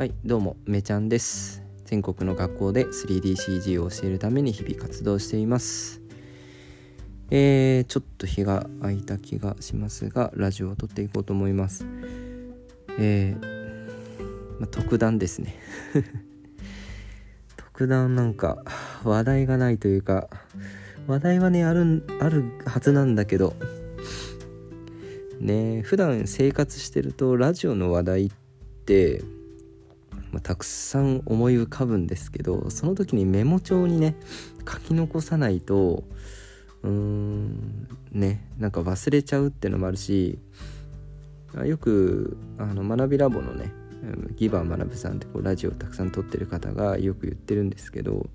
はいどうもめちゃんです。全国の学校で 3DCG を教えるために日々活動しています。えー、ちょっと日が空いた気がしますがラジオを撮っていこうと思います。えー、まあ、特段ですね。特段なんか話題がないというか話題はねあるあるはずなんだけど。ね普段生活してるとラジオの話題って、まあ、たくさん思い浮かぶんですけどその時にメモ帳にね書き残さないとうーんねなんか忘れちゃうっていうのもあるしよくあの学びラボのねギバー学さんってこうラジオをたくさん撮ってる方がよく言ってるんですけど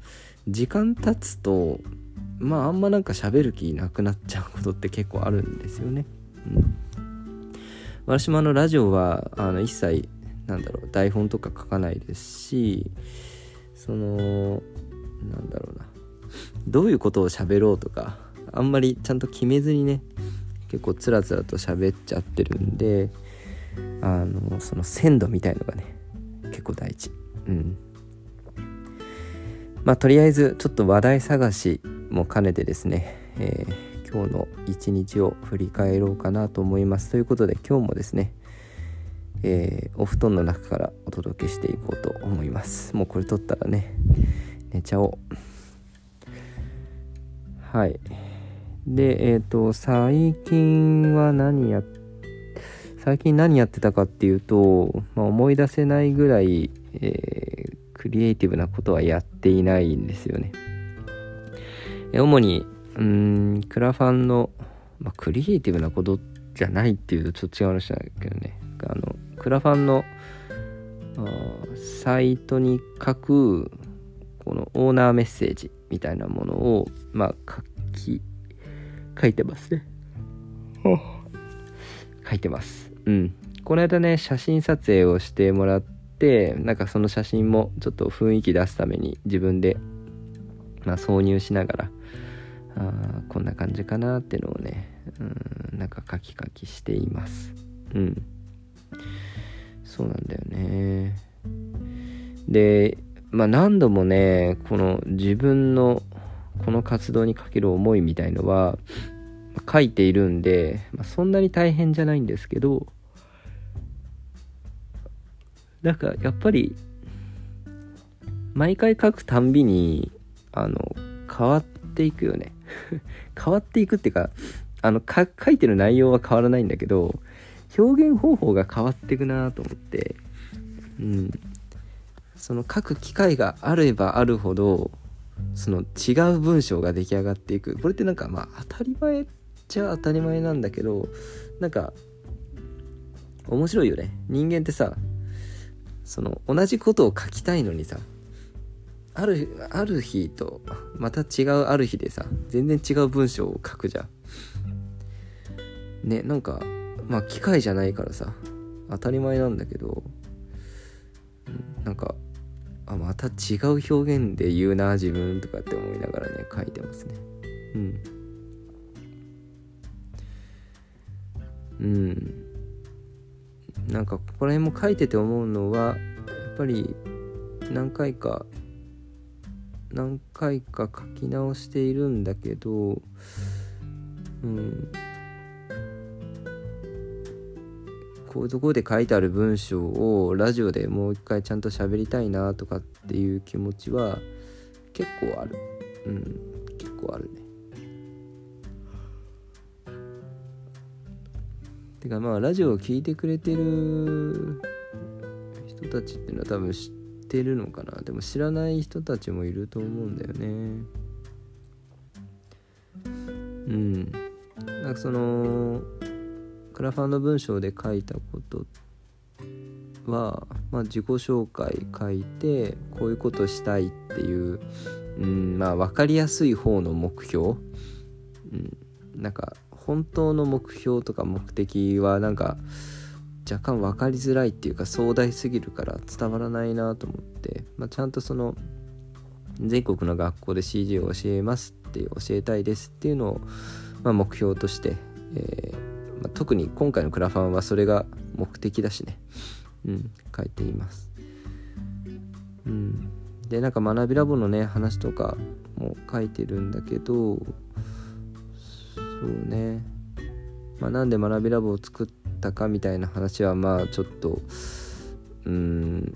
時間経つとまああんまなんか喋る気なくなっちゃうことって結構あるんですよね。うん、私もあのラジオはあの一切なんだろう台本とか書かないですしそのなんだろうな。どういうことを喋ろうとかあんまりちゃんと決めずにね結構つらつらと喋っちゃってるんであのその鮮度みたいのがね結構大事。うん。まあとりあえずちょっと話題探しも兼ねてですね、えー、今日の一日を振り返ろうかなと思います。ということで今日もですねえー、お布団の中からお届けしていこうと思います。もうこれ撮ったらね寝ちゃおう。はい。でえっ、ー、と最近は何や最近何やってたかっていうと、まあ、思い出せないぐらい、えー、クリエイティブなことはやっていないんですよね。主にうんクラファンの、まあ、クリエイティブなことじゃないっていうとちょっと違う話なんだけどね。あのクラファンのサイトに書くこのオーナーメッセージみたいなものをまあ書き書いてますね。書いてます。うん。この間ね写真撮影をしてもらってなんかその写真もちょっと雰囲気出すために自分で、まあ、挿入しながらあこんな感じかなっていうのをねうんなんか書き書きしています。うん。そうなんだよね。でまあ何度もねこの自分のこの活動にかける思いみたいのは書いているんで、まあ、そんなに大変じゃないんですけどなんかやっぱり毎回書くたんびにあの変わっていくよね。変わっていくっていうかあの書いてる内容は変わらないんだけど表現方法が変わっていくなと思って。うん。その書く機会があればあるほどその違う文章が出来上がっていく。これってなんかまあ当たり前っちゃ当たり前なんだけどなんか面白いよね。人間ってさその同じことを書きたいのにさあるある日とまた違うある日でさ全然違う文章を書くじゃん。ねなんかまあ機械じゃないからさ。当たり前なんだけど、なんかあまた違う表現で言うな自分とかって思いながらね書いてますね。うん。うん。なんかここら辺も書いてて思うのはやっぱり何回か何回か書き直しているんだけどうん。こういうところで書いてある文章をラジオでもう一回ちゃんと喋りたいなとかっていう気持ちは結構ある。うん結構あるね。てかまあラジオを聴いてくれてる人たちっていうのは多分知ってるのかな。でも知らない人たちもいると思うんだよね。うん。なんかそのクラファンの文章で書いたことは、まあ、自己紹介書いてこういうことしたいっていう、うんまあ、分かりやすい方の目標、うん、なんか本当の目標とか目的はなんか若干分かりづらいっていうか壮大すぎるから伝わらないなと思って、まあ、ちゃんとその全国の学校で CG を教えますって教えたいですっていうのを、まあ、目標として、えーまあ、特に今回のクラファンはそれが目的だしね、うん、書いています。うん。でなんか学びラボのね話とかも書いてるんだけどそうね、まあ、なんで学びラボを作ったかみたいな話はまあちょっとうん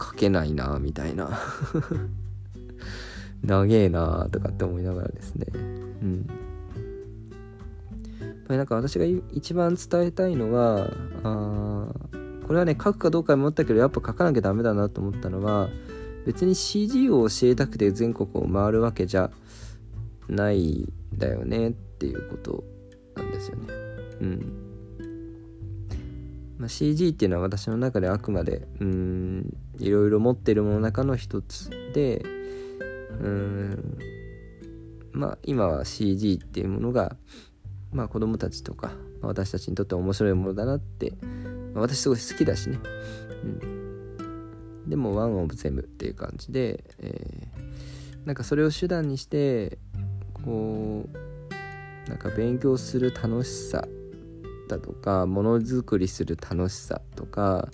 書けないなみたいな。長えなとかって思いながらですね。うん。なんか私が一番伝えたいのはあこれはね書くかどうか思ったけどやっぱ書かなきゃダメだなと思ったのは別に CG を教えたくて全国を回るわけじゃないんだよねっていうことなんですよね。うんまあ、CG っていうのは私の中であくまでうんいろいろ持ってるものの中の一つでうんまあ今は CG っていうものがまあ子供たちとか私たちにとって面白いものだなって、まあ、私すごい好きだしね、うん、でもワンオブゼムっていう感じで、えー、なんかそれを手段にしてこうなんか勉強する楽しさだとかものづくりする楽しさとか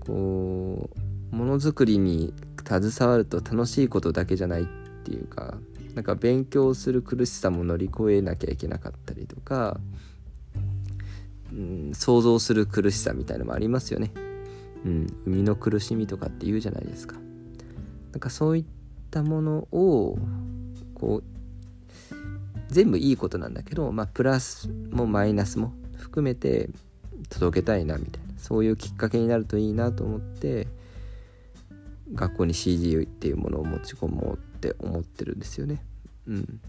こうものづくりに携わると楽しいことだけじゃないっていうかなんか勉強する苦しさも乗り越えなきゃいけなかったりとか、うん、想像する苦しさみたいのもありますよね。うん、生みの苦しみとかって言うじゃないですか。なんかそういったものをこう全部いいことなんだけど、まあ、プラスもマイナスも含めて届けたいなみたいなそういうきっかけになるといいなと思って学校に CG っていうものを持ち込もうって思ってるんですよね。うん。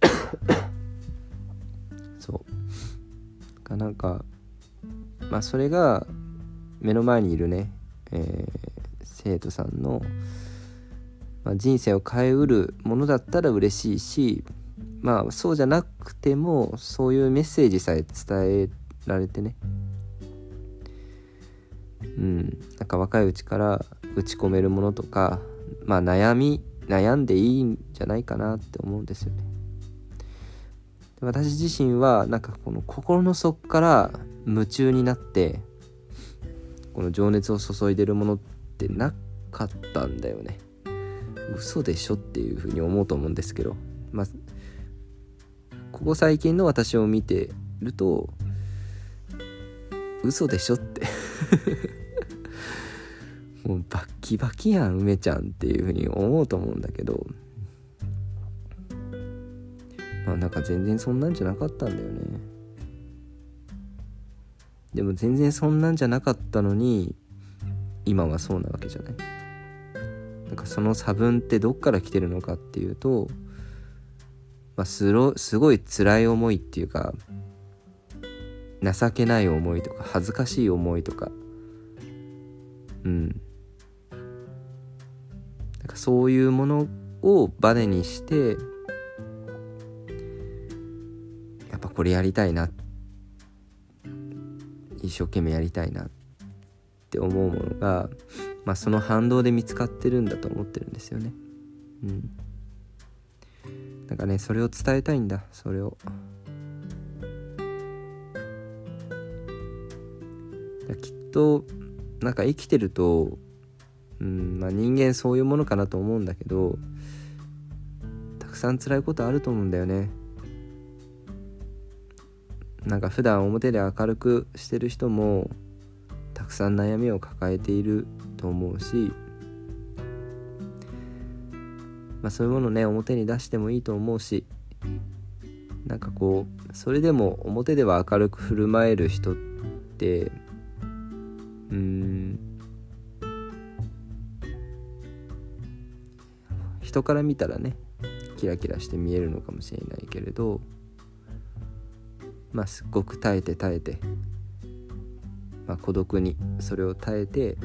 そう。かなんかまあそれが目の前にいるね、えー、生徒さんの、まあ、人生を変えうるものだったら嬉しいしまあそうじゃなくてもそういうメッセージさえ伝えられてね。うん。なんか若いうちから打ち込めるものとかまあ悩み悩んでいいんじゃないかなって思うんですよね。私自身はなんかこの心の底から夢中になってこの情熱を注いでるものってなかったんだよね。嘘でしょっていうふうに思うと思うんですけどまあここ最近の私を見てると嘘でしょってもうバッキバキやん梅ちゃんっていうふうに思うと思うんだけど。まあなんか全然そんなんじゃなかったんだよね。でも全然そんなんじゃなかったのに今はそうなわけじゃない。なんかその差分ってどっから来てるのかっていうと、まあ、すろすごい辛い思いっていうか情けない思いとか恥ずかしい思いとか。うん。そういうものをバネにしてやっぱこれやりたいな一生懸命やりたいなって思うものが、まあ、その反動で見つかってるんだと思ってるんですよね。うん。なんかねそれを伝えたいんだそれを。きっとなんか生きてるとうんまあ、人間そういうものかなと思うんだけどたくさん辛いことあると思うんだよね。なんか普段表で明るくしてる人もたくさん悩みを抱えていると思うしまあそういうものね表に出してもいいと思うしなんかこうそれでも表では明るく振る舞える人ってうん人から見たらねキラキラして見えるのかもしれないけれどまあすっごく耐えて耐えて、まあ、孤独にそれを耐えて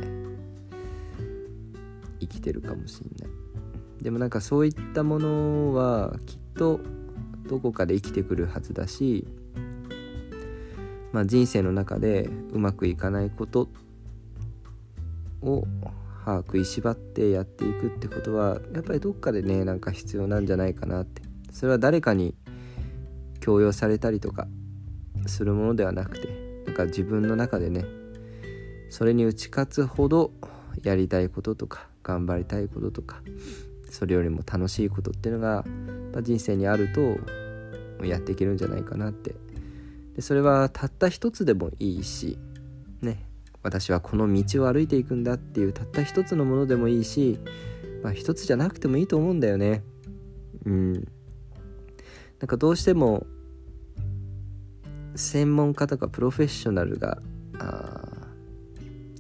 生きてるかもしれない。でもなんかそういったものはきっとどこかで生きてくるはずだし、まあ、人生の中でうまくいかないことを歯食いしばってやっていくってことはやっぱりどっかでねなんか必要なんじゃないかなって。それは誰かに強要されたりとかするものではなくてなんか自分の中でねそれに打ち勝つほどやりたいこととか頑張りたいこととかそれよりも楽しいことっていうのが、人生にあるとやっていけるんじゃないかなって。でそれはたった一つでもいいしね私はこの道を歩いていくんだっていうたった一つのものでもいいし、まあ、一つじゃなくてもいいと思うんだよね。うん。なんかどうしても専門家とかプロフェッショナルが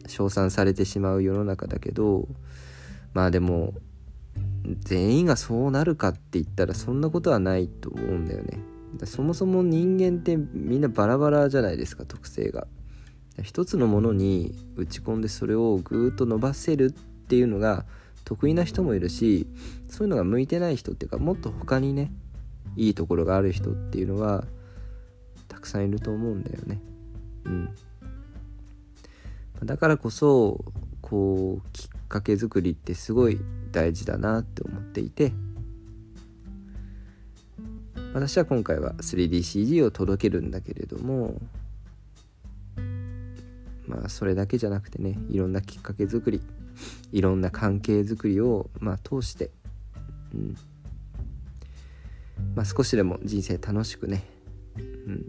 称賛されてしまう世の中だけどまあでも全員がそうなるかって言ったらそんなことはないと思うんだよね。そもそも人間ってみんなバラバラじゃないですか特性が。一つのものに打ち込んでそれをぐーっと伸ばせるっていうのが得意な人もいるしそういうのが向いてない人っていうかもっと他にねいいところがある人っていうのはたくさんいると思うんだよね。うん。だからこそこうきっかけ作りってすごい大事だなって思っていて私は今回は 3DCG を届けるんだけれどもまあそれだけじゃなくてねいろんなきっかけ作りいろんな関係づくりをまあ通して、うん。まあ、少しでも人生楽しくね、うん、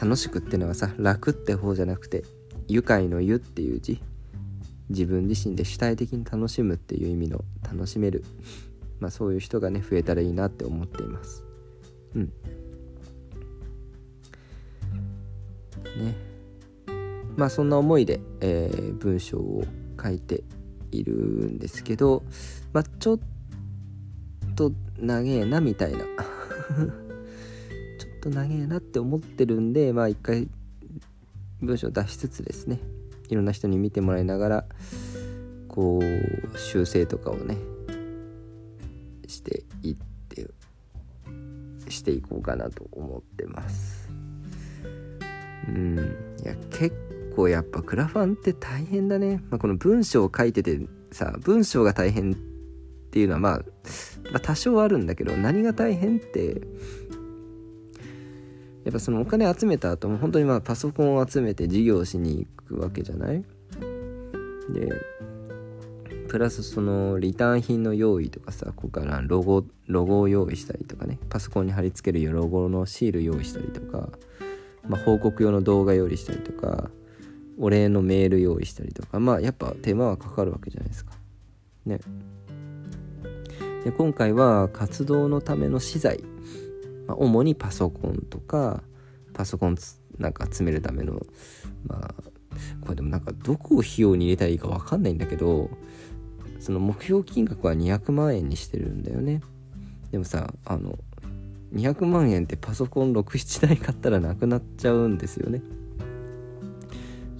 楽しくってのはさ楽って方じゃなくて愉快の愉っていう字自分自身で主体的に楽しむっていう意味の楽しめる、まあ、そういう人がね増えたらいいなって思っています。うん。ね。まあそんな思いで、えー、文章を書いているんですけどまあちょっと長えなみたいな。ちょっと長えなって思ってるんでまあ一回文章を出しつつですね。いろんな人に見てもらいながらこう修正とかをねしていってしていこうかなと思ってます。うん。いや結構やっぱクラファンって大変だね、まあ、この文章を書いててさ文章が大変っていうのはまあ、まあ、多少あるんだけど何が大変ってやっぱそのお金集めた後も本当にまあパソコンを集めて事業しに行くわけじゃない？でプラスそのリターン品の用意とかさここからロゴロゴを用意したりとかね。パソコンに貼り付けるロゴのシール用意したりとか、まあ、報告用の動画用意したりとかお礼のメール用意したりとかまあやっぱ手間はかかるわけじゃないですか。ね。で今回は活動のための資材まあ、主にパソコンとかパソコンなんか詰めるためのまあこれでもなんかどこを費用に入れたらいいか分かんないんだけどその目標金額は200万円にしてるんだよね。でもさあの200万円ってパソコン67台買ったらなくなっちゃうんですよね。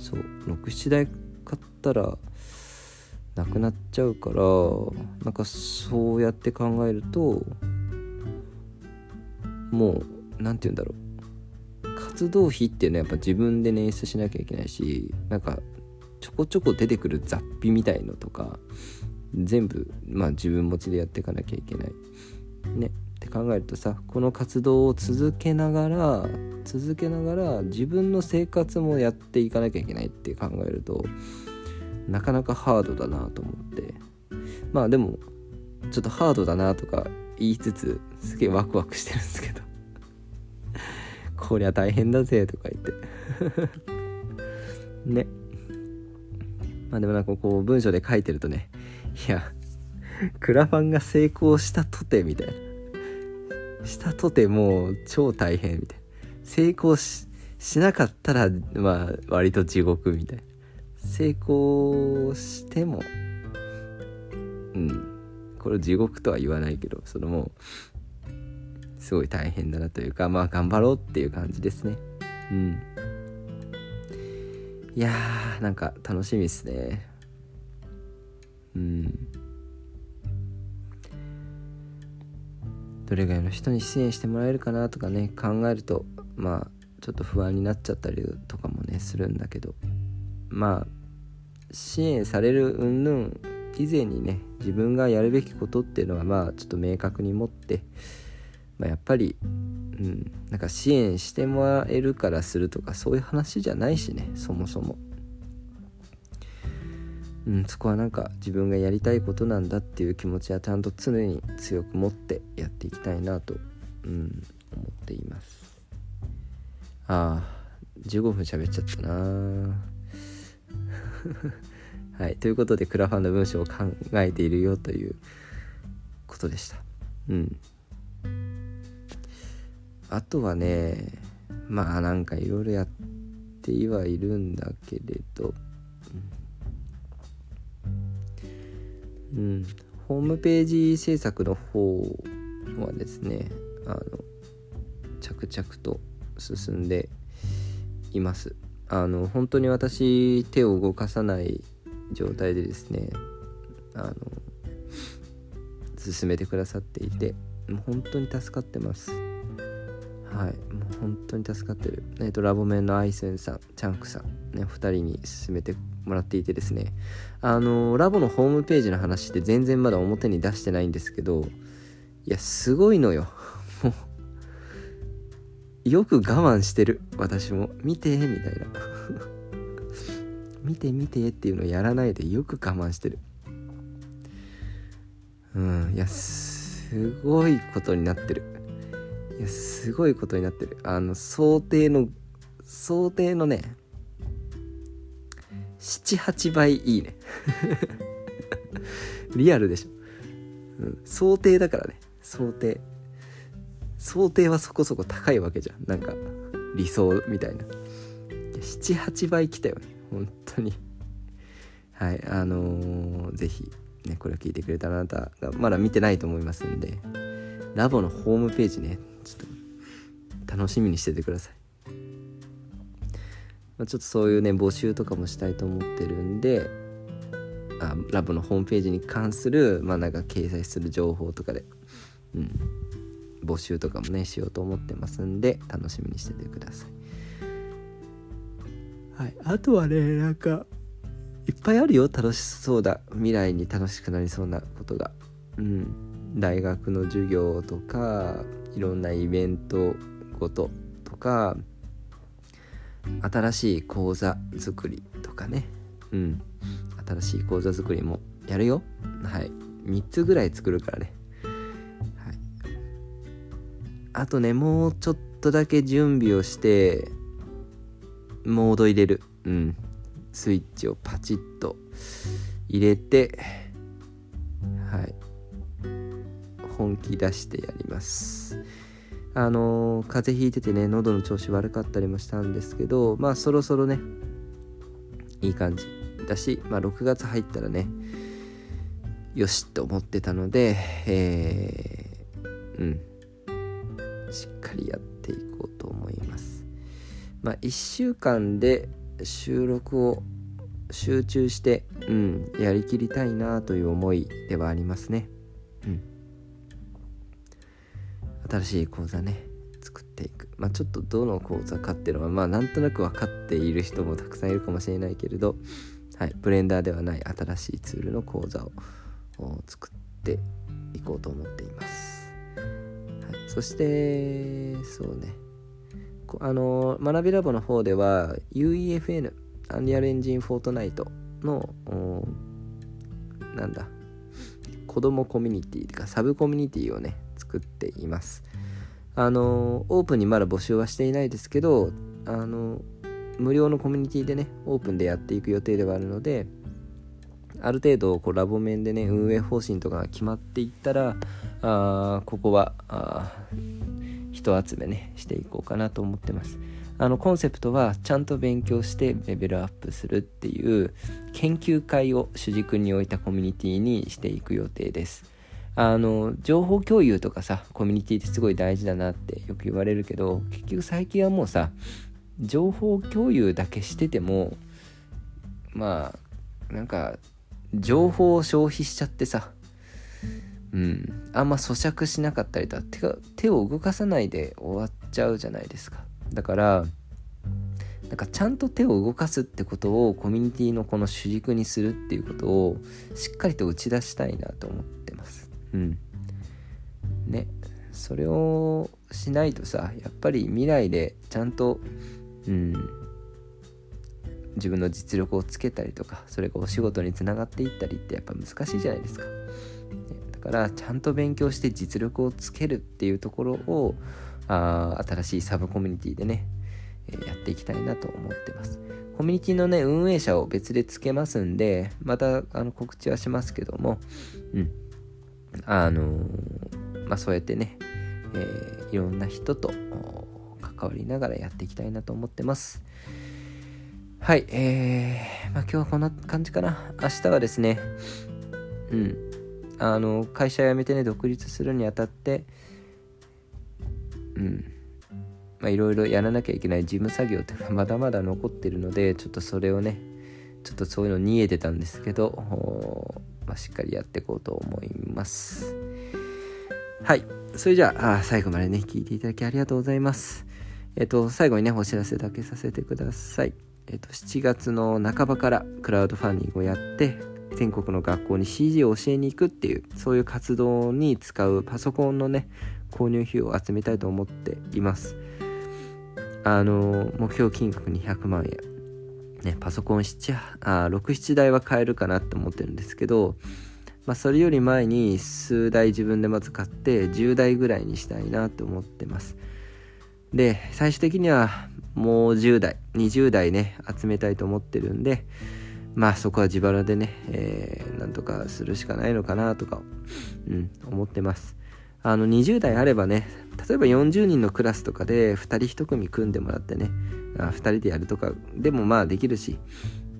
そう67台買ったらなくなっちゃうからなんかそうやって考えるともう何て言うんだろう。活動費っていうのはやっぱ自分で捻出しなきゃいけないしなんかちょこちょこ出てくる雑費みたいのとか全部まあ自分持ちでやっていかなきゃいけない。ね。って考えるとさこの活動を続けながら続けながら自分の生活もやっていかなきゃいけないって考えるとなかなかハードだなと思って。まあでもちょっとハードだなとか言いつつすげえワクワクしてるんですけど。こりゃ大変だぜとか言って。ね。まあでもなんかこう文章で書いてるとねいやクラファンが成功したとてみたいな。したとてもう超大変みたい。な成功しなかったらまあ割と地獄みたいな。成功してもうん。これ地獄とは言わないけどそのもうすごい大変だなというかまあ頑張ろうっていう感じですね。うん。いやーなんか楽しみですね。うん。どれぐらいの人に支援してもらえるかなとかね考えるとまあちょっと不安になっちゃったりとかもねするんだけど。まあ支援される云々以前にね自分がやるべきことっていうのはまあちょっと明確に持って、まあ、やっぱり、うん、なんか支援してもらえるからするとかそういう話じゃないしねそもそも。うん、そこはなんか自分がやりたいことなんだっていう気持ちはちゃんと常に強く持ってやっていきたいなと、うん、思っています。ああ15分喋っちゃったな。はいということでクラファンの文章を考えているよということでした。うん。あとはねまあなんかいろいろやってはいるんだけれど。うん、ホームページ制作の方はですねあの着々と進んでいます。あの本当に私手を動かさない状態でですねあの進めてくださっていてもう本当に助かってます。はい。もう本当に助かってる。えっ、とラボメンのアイセンさんチャンクさんね2人に進めてもらっていてですね。あのラボのホームページの話って全然まだ表に出してないんですけどいやすごいのよ。もうよく我慢してる。私も。見てみたいな。見て見てっていうのやらないでよく我慢してる。うんいやすごいことになってる。いやすごいことになってる。あの想定の想定のね78倍いいね。リアルでしょ、うん、想定だからね。想定。想定はそこそこ高いわけじゃん。なんか理想みたいな。78倍来たよね。本当に。はい。あのー、ぜひねこれを聞いてくれたあなたがまだ見てないと思いますんでラボのホームページねちょっと楽しみにしててください。まあ、ちょっとそういうね募集とかもしたいと思ってるんであラボのホームページに関するまあなんか掲載する情報とかで、うん、募集とかもねしようと思ってますんで楽しみにしててください。はい、あとはねなんかいっぱいあるよ楽しそうだ未来に楽しくなりそうなことが。うん、大学の授業とかいろんなイベントごととか新しい講座作りとかね。うん。新しい講座作りもやるよ。はい。3つぐらい作るからね。はい。あとねもうちょっとだけ準備をしてモード入れる。うん。スイッチをパチッと入れてはい。本気出してやりますあの、風邪ひいててね喉の調子悪かったりもしたんですけどまあそろそろねいい感じだし、まあ、6月入ったらねよしと思ってたので、えー、うん。しっかりやっていこうと思います。まあ1週間で収録を集中して、うん、やりきりたいなという思いではありますね。うん。新しい講座ね作っていく。まあちょっとどの講座かっていうのはまあなんとなく分かっている人もたくさんいるかもしれないけれどはいブレンダーではない新しいツールの講座を作っていこうと思っています、はい、そしてそうね。あの学びラボの方では UEFN Unreal Engine Fortnite のなんだ子供コミュニティとかサブコミュニティをね作っています。あのオープンにまだ募集はしていないですけどあの無料のコミュニティでねオープンでやっていく予定ではあるのである程度こうラボ面でね運営方針とかが決まっていったらあここはあ人集めねしていこうかなと思ってます。あのコンセプトはちゃんと勉強してレベルアップするっていう研究会を主軸に置いたコミュニティにしていく予定です。あの情報共有とかさコミュニティってすごい大事だなってよく言われるけど結局最近はもうさ情報共有だけしててもまあなんか情報を消費しちゃってさうんあんま咀嚼しなかったりとか手が手を動かさないで終わっちゃうじゃないですか。だからなんかちゃんと手を動かすってことをコミュニティのこの主軸にするっていうことをしっかりと打ち出したいなと思って。うんねそれをしないとさやっぱり未来でちゃんとうん自分の実力をつけたりとかそれがお仕事につながっていったりってやっぱ難しいじゃないですか。ねだからちゃんと勉強して実力をつけるっていうところをあ新しいサブコミュニティでね、えー、やっていきたいなと思ってます。コミュニティのね、運営者を別でつけますんで、またあの告知はしますけども、うん。あの、まあそうやってね、えー、いろんな人と関わりながらやっていきたいなと思ってます。はい、えー、まあ今日はこんな感じかな。明日はですね、うん、あの、会社辞めてね、独立するにあたって、うん、まあいろいろやらなきゃいけない事務作業っていうのがまだまだ残ってるので、ちょっとそれをね、ちょっとそういうの逃げてたんですけど、まあ、しっかりやっていこうと思います。はい。それじゃあ、あ最後までね、聞いていただきありがとうございます。えっと、最後にね、お知らせだけさせてください。えっと、7月の半ばからクラウドファンディングをやって、全国の学校に CG を教えに行くっていう、そういう活動に使うパソコンのね、購入費を集めたいと思っています。あの、目標金額200万円。ね、パソコン7、あ6、7台は買えるかなって思ってるんですけど、まあ、それより前に数台自分でまず買って10台ぐらいにしたいなと思ってます。で、最終的にはもう10代、20代ね、集めたいと思ってるんで、まあそこは自腹でね、えー、なんとかするしかないのかなとか、うん、思ってます。あの20代あればね、例えば40人のクラスとかで2人1組組んでもらってね、あ2人でやるとかでもまあできるし、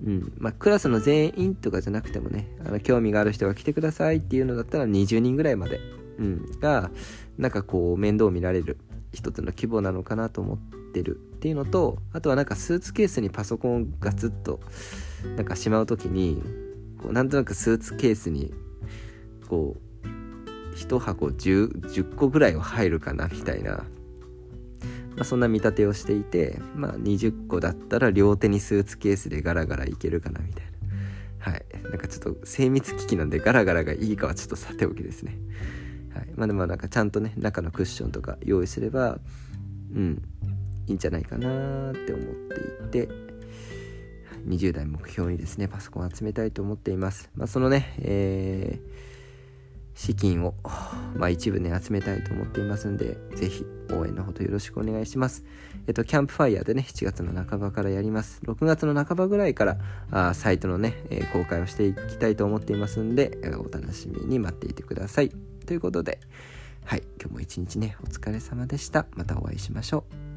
うんまあ、クラスの全員とかじゃなくてもね、あの興味がある人が来てくださいっていうのだったら20人ぐらいまで、うん、が、なんかこう面倒見られる一つの規模なのかなと思ってるっていうのとあとはなんかスーツケースにパソコンガツッとなんかしまう時にこうなんとなくスーツケースにこう1箱 10, 10個ぐらいは入るかなみたいな、まあ、そんな見立てをしていて、まあ、20個だったら両手にスーツケースでガラガラいけるかなみたいな。はい。なんかちょっと精密機器なんでガラガラがいいかはちょっとさておきですね。はい、まあでもなんかちゃんとね中のクッションとか用意すればうんいいんじゃないかなって思っていて20代目標にですねパソコン集めたいと思っていますまあそのねえー資金を、まあ、一部ね、集めたいと思っていますんで、ぜひ応援のほどよろしくお願いします。えっと、キャンプファイヤーでね、7月の半ばからやります。6月の半ばぐらいから、あサイトのね、えー、公開をしていきたいと思っていますんで、お楽しみに待っていてください。ということで、はい、今日も一日ね、お疲れ様でした。またお会いしましょう。